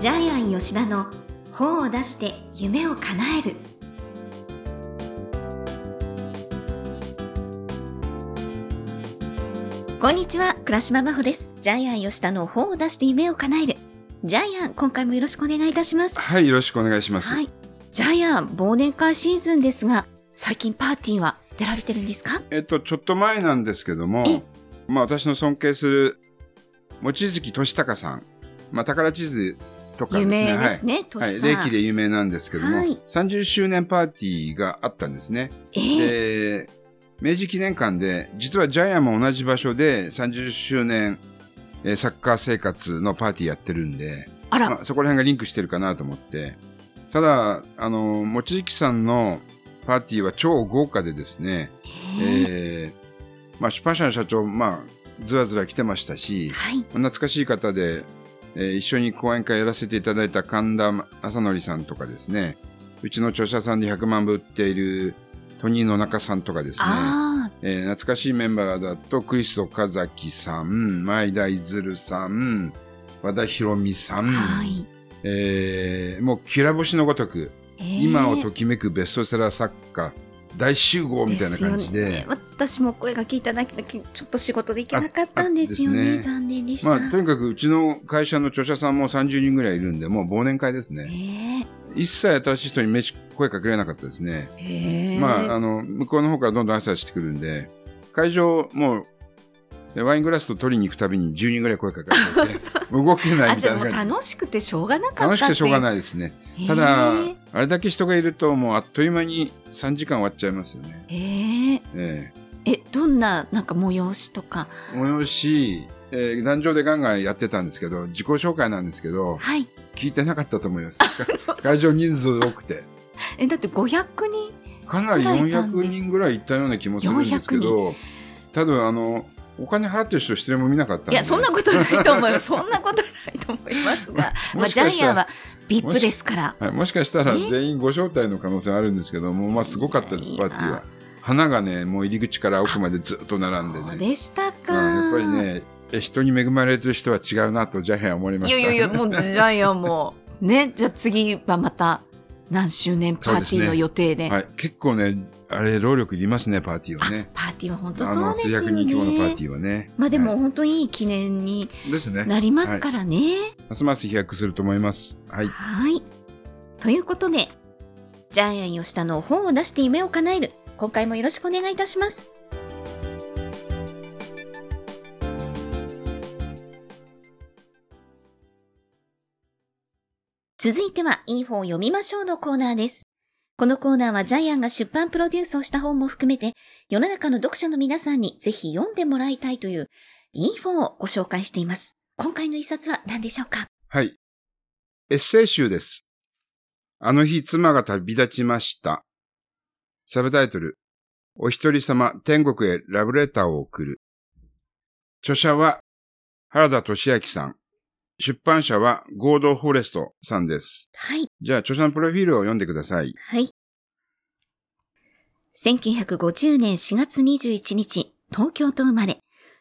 ジャイアン吉田の本を出して夢を叶える。こんにちは倉島真帆です。ジャイアン吉田の本を出して夢を叶える。ジャイアン今回もよろしくお願いいたします。はい、よろしくお願いします。はい。ジャイアン忘年会シーズンですが最近パーティーは出られてるんですか？えっと、ちょっと前なんですけどもえ、まあ私の尊敬する、望月俊隆さん、まあ宝地図とかですね。有名ですね、トはい。はい、歴で有名なんですけども、はい30周年パーティーがあったんですね。ええで、明治記念館で、実はジャイアンも同じ場所で30周年、えーサッカー生活のパーティーやってるんで、あら、まあ、そこら辺がリンクしてるかなと思って。ただ、あの、望月さんのパーティーは超豪華でですね、えええーまあ、出版社の社長、まあ、ずらずら来てましたし、はい懐かしい方で、えー一緒に講演会やらせていただいた神田正則さんとかですね、うちの著者さんで100万部売っているトニーの中さんとかですね、あえー懐かしいメンバーだと、クリスト岡崎さん、前田いずるさん、和田博美さあん、はい、えーもうきら星のごとく、ええ今をときめくベストセラー作家、大集合みたいな感じで、ね。私も声がけいただきちょっと仕事できなかったんですよねね。残念でした、まあ、とにかくうちの会社の著者さんも30人ぐらいいるんで、もう忘年会ですね。え一切新しい人にめ声かけられなかったですね。えええまあ、あの、向こうの方からどんどん挨拶してくるんで、会場、もう、ワイングラスと取りに行くたびに10人ぐらい声かけられて、動けないみたいな感じ。楽しくてしょうがなかった楽しくてしょうがいないですね。ええただ、あれだけ人がいると、もうあっという間に3時間終わっちゃいますよね。えええ。えどんななんか催しとか？え催し、えー壇上でガンガンやってたんですけど、自己紹介なんですけど、はい。聞いてなかったと思います。会場人数多くて。えだって500人かなりぐらいいたん400です。人ぐらいいったような気もするんですけど、多分あの、お金払ってる人一人も見なかった。いやそんなことないと思います そんなことないと思いますが まあジャイアンは VIP ですからはい、もしかしたらえ全員ご招待の可能性あるんですけども、まあすごかったです、パーティーは。花がね、もう入り口から奥までずっと並んでね。でしたか、うんやっぱりね、え人に恵まれてる人は違うなとジャイアンは思いました。いやいやいや、もうジャイアンも。ね、じゃあ次はまた何周年パーティーの予定で。はい、結構ね、あれ、労力いりますね、パーティーはね。パーティーは本当そうですよ数百人規模のパーね。ティーはね。まあでもは本当にいい記念に。なりますからね。ますます飛躍すると思います。はい。はい。ということで、ジャイアン吉田の本を出して夢を叶える。今回もよろしくお願いいたします。続いては、いい本を読みましょうのコーナーです。このコーナーはジャイアンが出版プロデュースをした本も含めて、世の中の読者の皆さんにぜひ読んでもらいたいという、いい本をご紹介しています。今回の一冊は何でしょうか？はい。エッセイ集です。あの日妻が旅立ちました。サブタイトル、お一人様天国へラブレターを送る。著者は原田俊明さん。出版社は合同フォレストさんです。はい。じゃあ著者のプロフィールを読んでください。はい。1950年4月21日、東京と生まれ、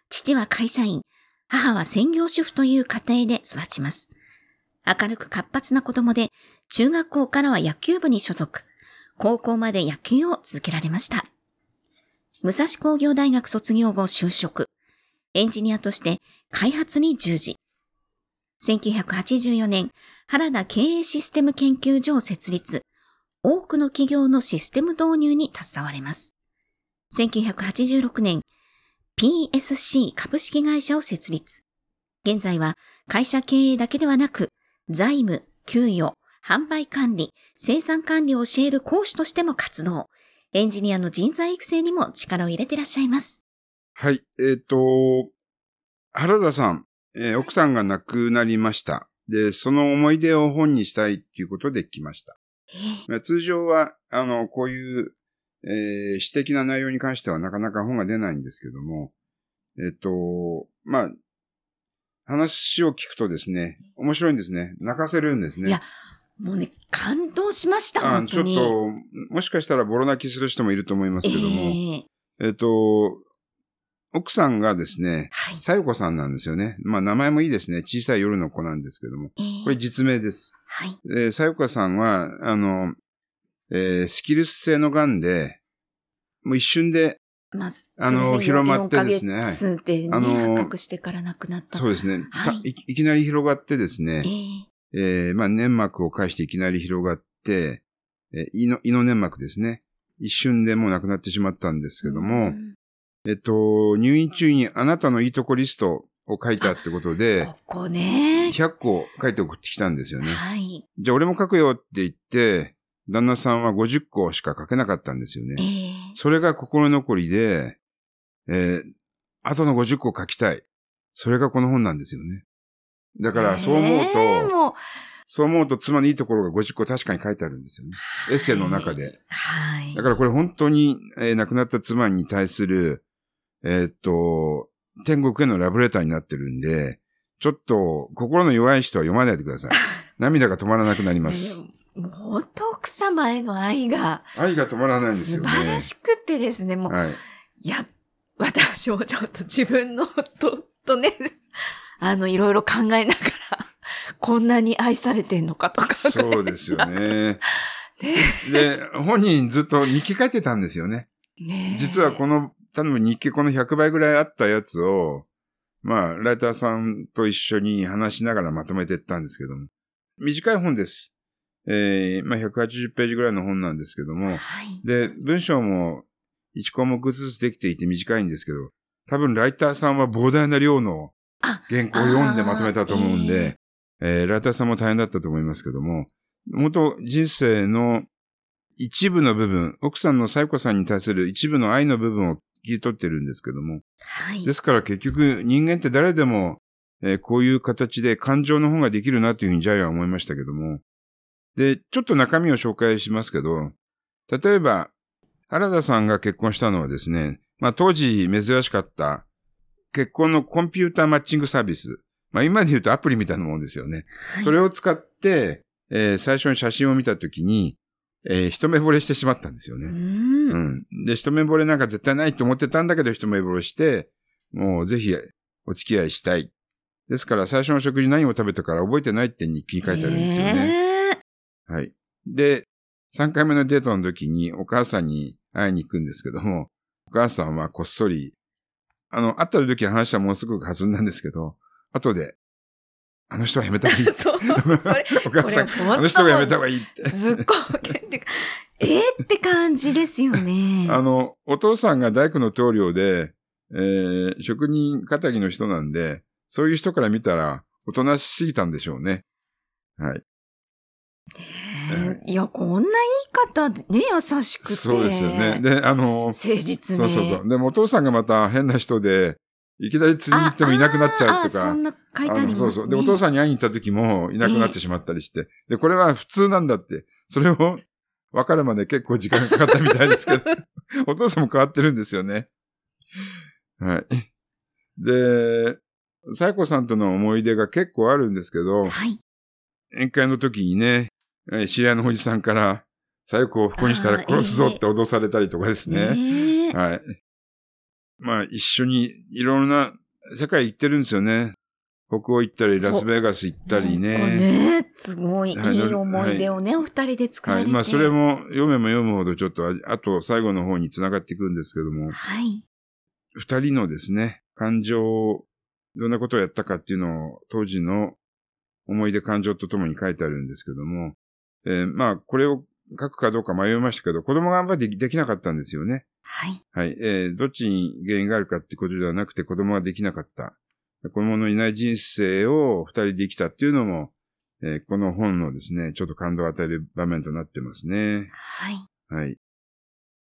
父は会社員、母は専業主婦という家庭で育ちます。明るく活発な子供で、中学校からは野球部に所属、高校まで野球を続けられました。武蔵工業大学卒業後就職、エンジニアとして開発に従事。1984年、原田経営システム研究所を設立。多くの企業のシステム導入に携われます。1986年、PSC 株式会社を設立。現在は会社経営だけではなく、財務、給与、販売管理、生産管理を教える講師としても活動。エンジニアの人材育成にも力を入れていらっしゃいます。はい。えっ、と、原田さん、えー奥さんが亡くなりました。で、その思い出を本にしたいっていうことで来ました。通常は、あの、こういう、えー、私的な内容に関してはなかなか本が出ないんですけども、えっ、と、まあ、話を聞くとですね、面白いんですね。泣かせるんですね。いやもうね、感動しました、あちょっ本当に。と、もしかしたらボロ泣きする人もいると思いますけども、えええっ、と、奥さんがですね、はい。さよこさんなんですよね。まあ名前もいいですね。小さい夜の子なんですけども。えーこれ実名です。はい。えー、さよこさんは、あの、えースキルス性の癌で、もう一瞬で、まず、あの広まってですね4ヶ月でね、あの発覚してから亡くなった。そうですね、たはいい、いきなり広がってですえね、ーえーまあ粘膜を介していきなり広がって、えー胃の、胃の粘膜ですね。一瞬でもう亡くなってしまったんですけども、うんえっと、入院中にあなたのいいとこリストを書いたってことで、ここね。100個書いて送ってきたんですよね。はい。じゃあ俺も書くよって言って、旦那さんは50個しか書けなかったんですよね。えーそれが心残りで、えー、後の50個書きたい。それがこの本なんですよね。だから、そう思うと、えーもうそう思うと妻のいいところが50個確かに書いてあるんですよね。エッセイの中で。はい。だからこれ本当に、えー亡くなった妻に対する、えーっと、天国へのラブレターになってるんで、ちょっと心の弱い人は読まないでください。涙が止まらなくなります。本当奥様への愛が愛が止まらないんですよね。素晴らしくてですね、もう、はい。いや、私もちょっと自分の夫とね、あの、いろいろ考えながら、こんなに愛されてんのかとか。そうですよね。で、本人ずっと日記書いてたんですよね。ねえ実はこの、多分日記この100倍ぐらいあったやつを、まあ、ライターさんと一緒に話しながらまとめていったんですけども。短い本です。えー、まあ180ページぐらいの本なんですけども。はい。で、文章も1項目ずつできていて短いんですけど、多分ライターさんは膨大な量のあ原稿を読んでまとめたと思うんで、えーライターさんも大変だったと思いますけども、元人生の一部の部分、奥さんのサイコさんに対する一部の愛の部分を切り取ってるんですけども、はい。ですから結局人間って誰でも、えーこういう形で感情の方ができるなというふうにジャイアンは思いましたけども、で、ちょっと中身を紹介しますけど、例えば、原田さんが結婚したのはですね、まあ当時珍しかった結婚のコンピューターマッチングサービス。まあ今で言うとアプリみたいなもんですよね。はいそれを使って、えー最初に写真を見たときに、えー一目惚れしてしまったんですよね。うん。うん。で、一目惚れなんか絶対ないと思ってたんだけど、一目惚れして、もうぜひお付き合いしたい。ですから、最初の食事何を食べたから覚えてないって日記に書いてあるんですよね。ね。はい。で、3回目のデートの時にお母さんに会いに行くんですけども、お母さんはこっそり、あの、会った時は話はもうすぐ弾んだんですけど、後で、あの人はやめた方がいい。そう、それ、お母さん、あの人がやめた方がいいって。ずっこけってか、えーって感じですよね。あの、お父さんが大工の棟梁で、えー、職人仇の人なんで、そういう人から見たら、おとなしすぎたんでしょうね。はい。ねえいや、こんな言い方でね、優しくて。そうですよね。で、あの、誠実ね。そうそうそう。でもお父さんがまた変な人で、いきなり釣りに行ってもいなくなっちゃうとか。ああそんな書いてありますね。のそうそう。で、お父さんに会いに行った時もいなくなってしまったりして。で、これは普通なんだって。それを分かるまで結構時間がかかったみたいですけど、お父さんも変わってるんですよね。はい。で、サイコさんとの思い出が結構あるんですけど、はい。宴会の時にね、えー知り合いのおじさんから、サイコを不幸にしたら殺すぞって脅されたりとかですね。ねえはい。まあ、一緒にいろんな世界行ってるんですよね。北欧行ったり、ラスベガス行ったりね。ねすごいいはいい思い出をね、お二人で作られて。はい。まあ、それ。も読めも読むほどちょっと、ああと最後の方に繋がっていくんですけども、はい。二人のですね、感情を、どんなことをやったかっていうのを、当時の思い出感情とともに書いてあるんですけども、えーまあ、これを書くかどうか迷いましたけど、子供があんまりできなかったんですよね。はい。はい。えーどっちに原因があるかってことではなくて子供ができなかった。子供のいない人生を二人で生きたっていうのも、えーこの本のですね、ちょっと感動を与える場面となってますね。はい。はい。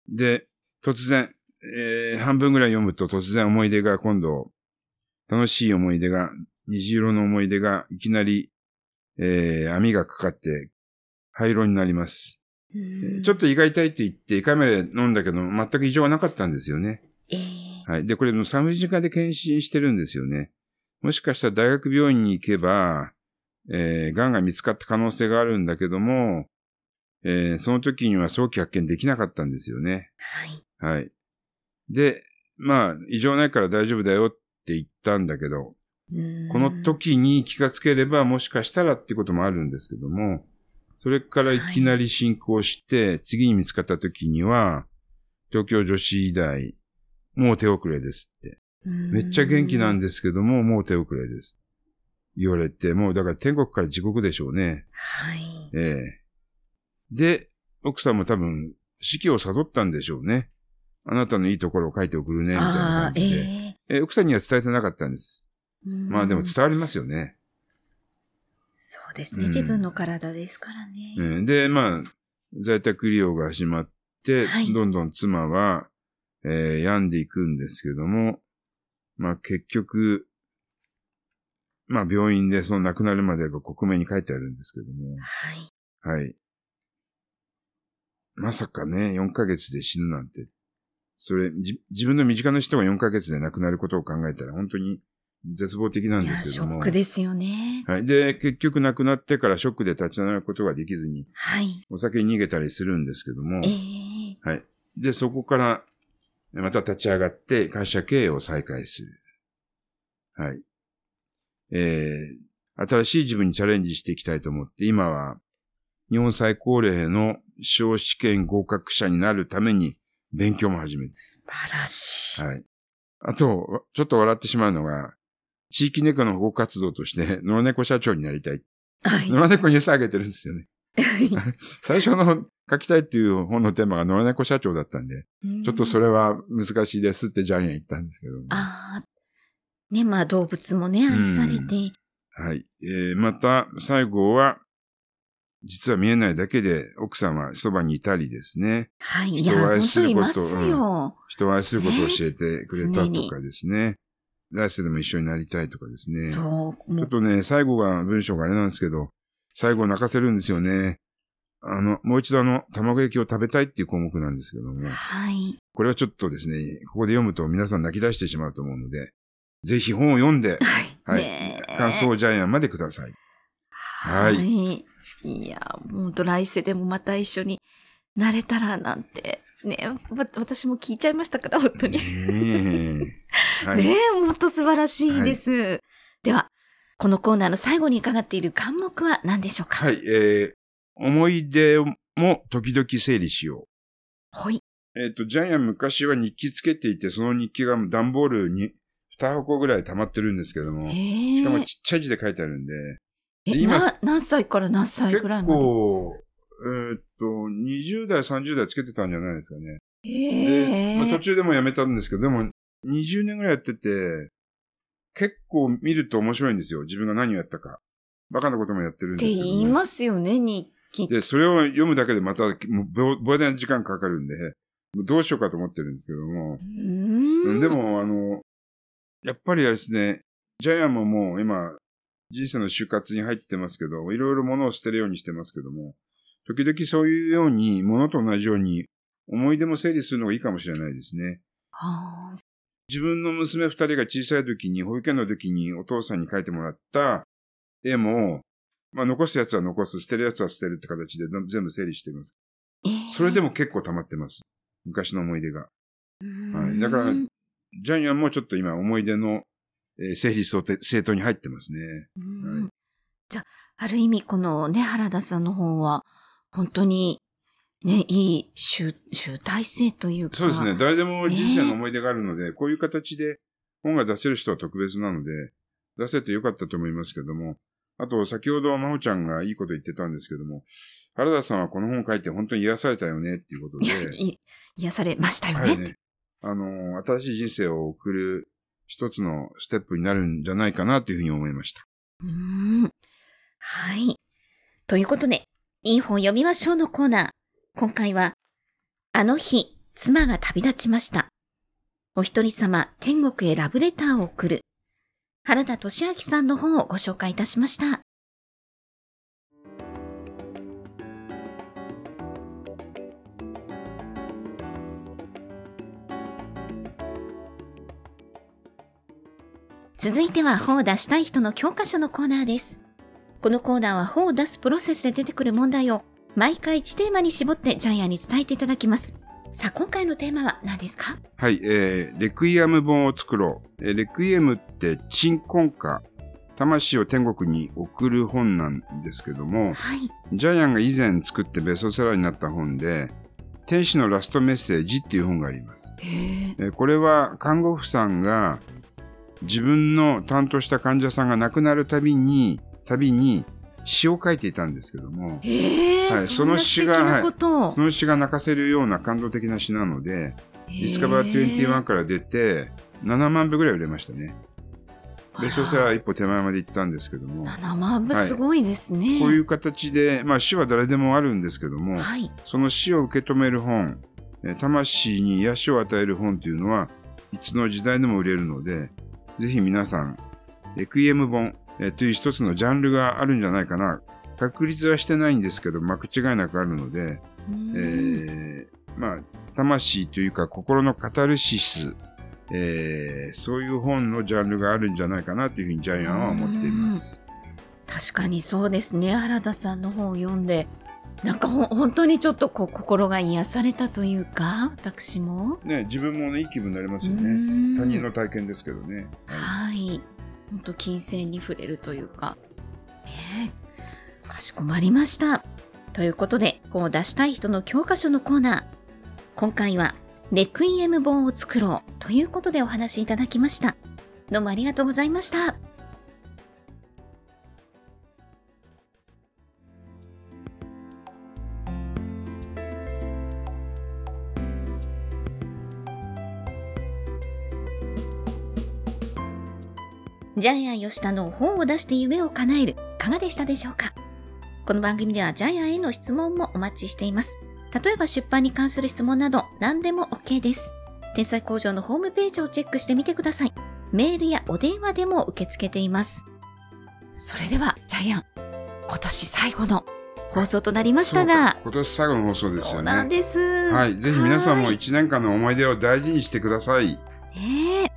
で、突然、えー半分ぐらい読むと突然思い出が今度、楽しい思い出が、虹色の思い出がいきなり、えー網がかかって灰色になります。うんちょっと胃が痛いって言って、1回目で飲んだけど、全く異常はなかったんですよね。ええはい。で、これも産婦人科で検診してるんですよね。もしかしたら大学病院に行けば、えー、癌が見つかった可能性があるんだけども、えー、その時には早期発見できなかったんですよね。はい。はい。で、まあ、異常ないから大丈夫だよって言ったんだけど、この時に気がつければもしかしたらってこともあるんですけども、それからいきなり進行して、はい、次に見つかった時には、東京女子医大、もう手遅れですって。めっちゃ元気なんですけども、もう手遅れです。言われて、もうだから天国から地獄でしょうね。はい。ええで、奥さんも多分、死期を悟ったんでしょうね。あなたのいいところを書いて送るね、みたいな感じで。えー、え奥さんには伝えてなかったんです。まあでも伝わりますよね。そうですね、うん、自分の体ですからね。うん、で、まあ、在宅医療が始まって、はい、どんどん妻は、えー、病んでいくんですけども、まあ結局、まあ病院でその亡くなるまでが克明に書いてあるんですけども。はい。はい。まさかね、4ヶ月で死ぬなんて。それ、自分の身近な人が4ヶ月で亡くなることを考えたら本当に絶望的なんですけども。ショックですよね。はい。で、結局亡くなってからショックで立ち直ることができずに、はい。お酒に逃げたりするんですけども、えー、はい。で、そこから、また立ち上がって会社経営を再開する。はい。えー、新しい自分にチャレンジしていきたいと思って、今は、日本最高齢の小試験合格者になるために勉強も始めて。素晴らしい。はい。あと、ちょっと笑ってしまうのが、地域猫の保護活動として、野良猫社長になりたい。はい。野良猫に餌あげてるんですよね。最初の書きたいっていう本のテーマが野良猫社長だったんで、んちょっとそれは難しいですってジャイアン言ったんですけど。ああ。ね、まあ動物もね、愛されて。はい。えー、また、最後は、実は見えないだけで奥さんはそばにいたりですね。はい。人を愛すること、うん、人を愛することを教えてくれたとかですね。来世でも一緒になりたいとかですね。そう。ちょっとね、最後が文章があれなんですけど、最後泣かせるんですよね。あの、もう一度あの、卵焼きを食べたいっていう項目なんですけども。はい。これはちょっとですね、ここで読むと皆さん泣き出してしまうと思うので、ぜひ本を読んで、はい。はい。感想ジャイアンまでください。はい。はいいや、もうと来世でもまた一緒になれたらなんて、ね、私も聞いちゃいましたから、本当に。ねえ、はい、ねえ、本当素晴らしいです。はい、では、このコーナーの最後に伺っている項目は何でしょうか？はい、えー、思い出も時々整理しよう。はい。えっ、ー、と、ジャイアン昔は日記つけていて、その日記が段ボールに2箱ぐらい溜まってるんですけども、しかもちっちゃい字で書いてあるんで、え、今何歳から何歳ぐらいまで？結構、えー、っと、20代、30代つけてたんじゃないですかね。ええー、まあ、途中でもやめたんですけど、でも、20年ぐらいやってて、結構見ると面白いんですよ。自分が何をやったか。バカなこともやってるんですけど、ね。って言いますよね、日記。で、それを読むだけでまた、もう膨大な時間かかるんで、どうしようかと思ってるんですけども。うんでも、あの、やっぱりあれですね、ジャイアンももう今、人生の就活に入ってますけど、いろいろ物を捨てるようにしてますけども、時々そういうように、物と同じように、思い出も整理するのがいいかもしれないですね。はあ、自分の娘二人が小さい時に、保育園の時にお父さんに描いてもらった絵も、まあ残すやつは残す、捨てるやつは捨てるって形で全部整理してます。えー、それでも結構溜まってます。昔の思い出が。はい。だから、ジャイアンもちょっと今思い出のえー、整理整頓に入ってますね。はい、じゃあ、ある意味このね、原田さんの方は、本当に、ね、いい集集大成というか。そうですね。誰でも人生の思い出があるので、こういう形で本が出せる人は特別なので、出せてよかったと思いますけども、あと、先ほど、まほちゃんがいいこと言ってたんですけども、原田さんはこの本を書いて本当に癒されたよねっていうことで。癒されましたよね。はいね。あの、新しい人生を送る一つのステップになるんじゃないかなというふうに思いました。うん。はい。ということで、いい本読みましょうのコーナー。今回は、あの日、妻が旅立ちました。お一人様、天国へラブレターを送る。原田俊明さんの本をご紹介いたしました。続いては本を出したい人の教科書のコーナーです。このコーナーは本を出すプロセスで出てくる問題を毎回1テーマに絞ってジャイアンに伝えていただきます。さあ、今回のテーマは何ですか？はい、えー、レクイエム本を作ろう。えーレクイエムって鎮魂歌、魂を天国に送る本なんですけども、はい。ジャイアンが以前作ってベストセラーになった本で、天使のラストメッセージっていう本があります。へえ。えーこれは看護婦さんが自分の担当した患者さんが亡くなるたびに、たびに詩を書いていたんですけども、はいそんな素敵なことをその詩が泣かせるような感動的な詩なので、ディスカバー21から出て、7万部ぐらい売れましたね。ベストセラー一歩手前まで行ったんですけども、7万部すごいですね。こういう形で、まあ詩は誰でもあるんですけども、はい。その死を受け止める本、えー魂に癒しを与える本というのは、いつの時代でも売れるので、ぜひ皆さん、レクイエム本、えーという一つのジャンルがあるんじゃないかな。確立はしてないんですけど、まあ、違いなくあるので、うんえーまあ、魂というか心のカタルシス、えーそういう本のジャンルがあるんじゃないかなというふうにジャイアンは思っています。確かにそうですね。原田さんの本を読んで、なんかほ本当にちょっとこう心が癒されたというか、私も。ね、自分もね、いい気分になりますようね。ん他人の体験ですけどね。はいはい。本当金銭に触れるというか。ねえかしこまりました。ということで、本を出したい人の教科書のコーナー。今回は、レクイエム本を作ろうということでお話しいただきました。どうもありがとうございました。ジャイアン吉田の本を出して夢を叶える、いかがでしたでしょうか？この番組ではジャイアンへの質問もお待ちしています。例えば出版に関する質問など何でも OK です。天才工場のホームページをチェックしてみてください。メールやお電話でも受け付けています。それでは、ジャイアン、今年最後の放送となりましたがか、今年最後の放送ですよそうなんね。です。はい。ぜひ皆さんもはい1年間の思い出を大事にしてください。ね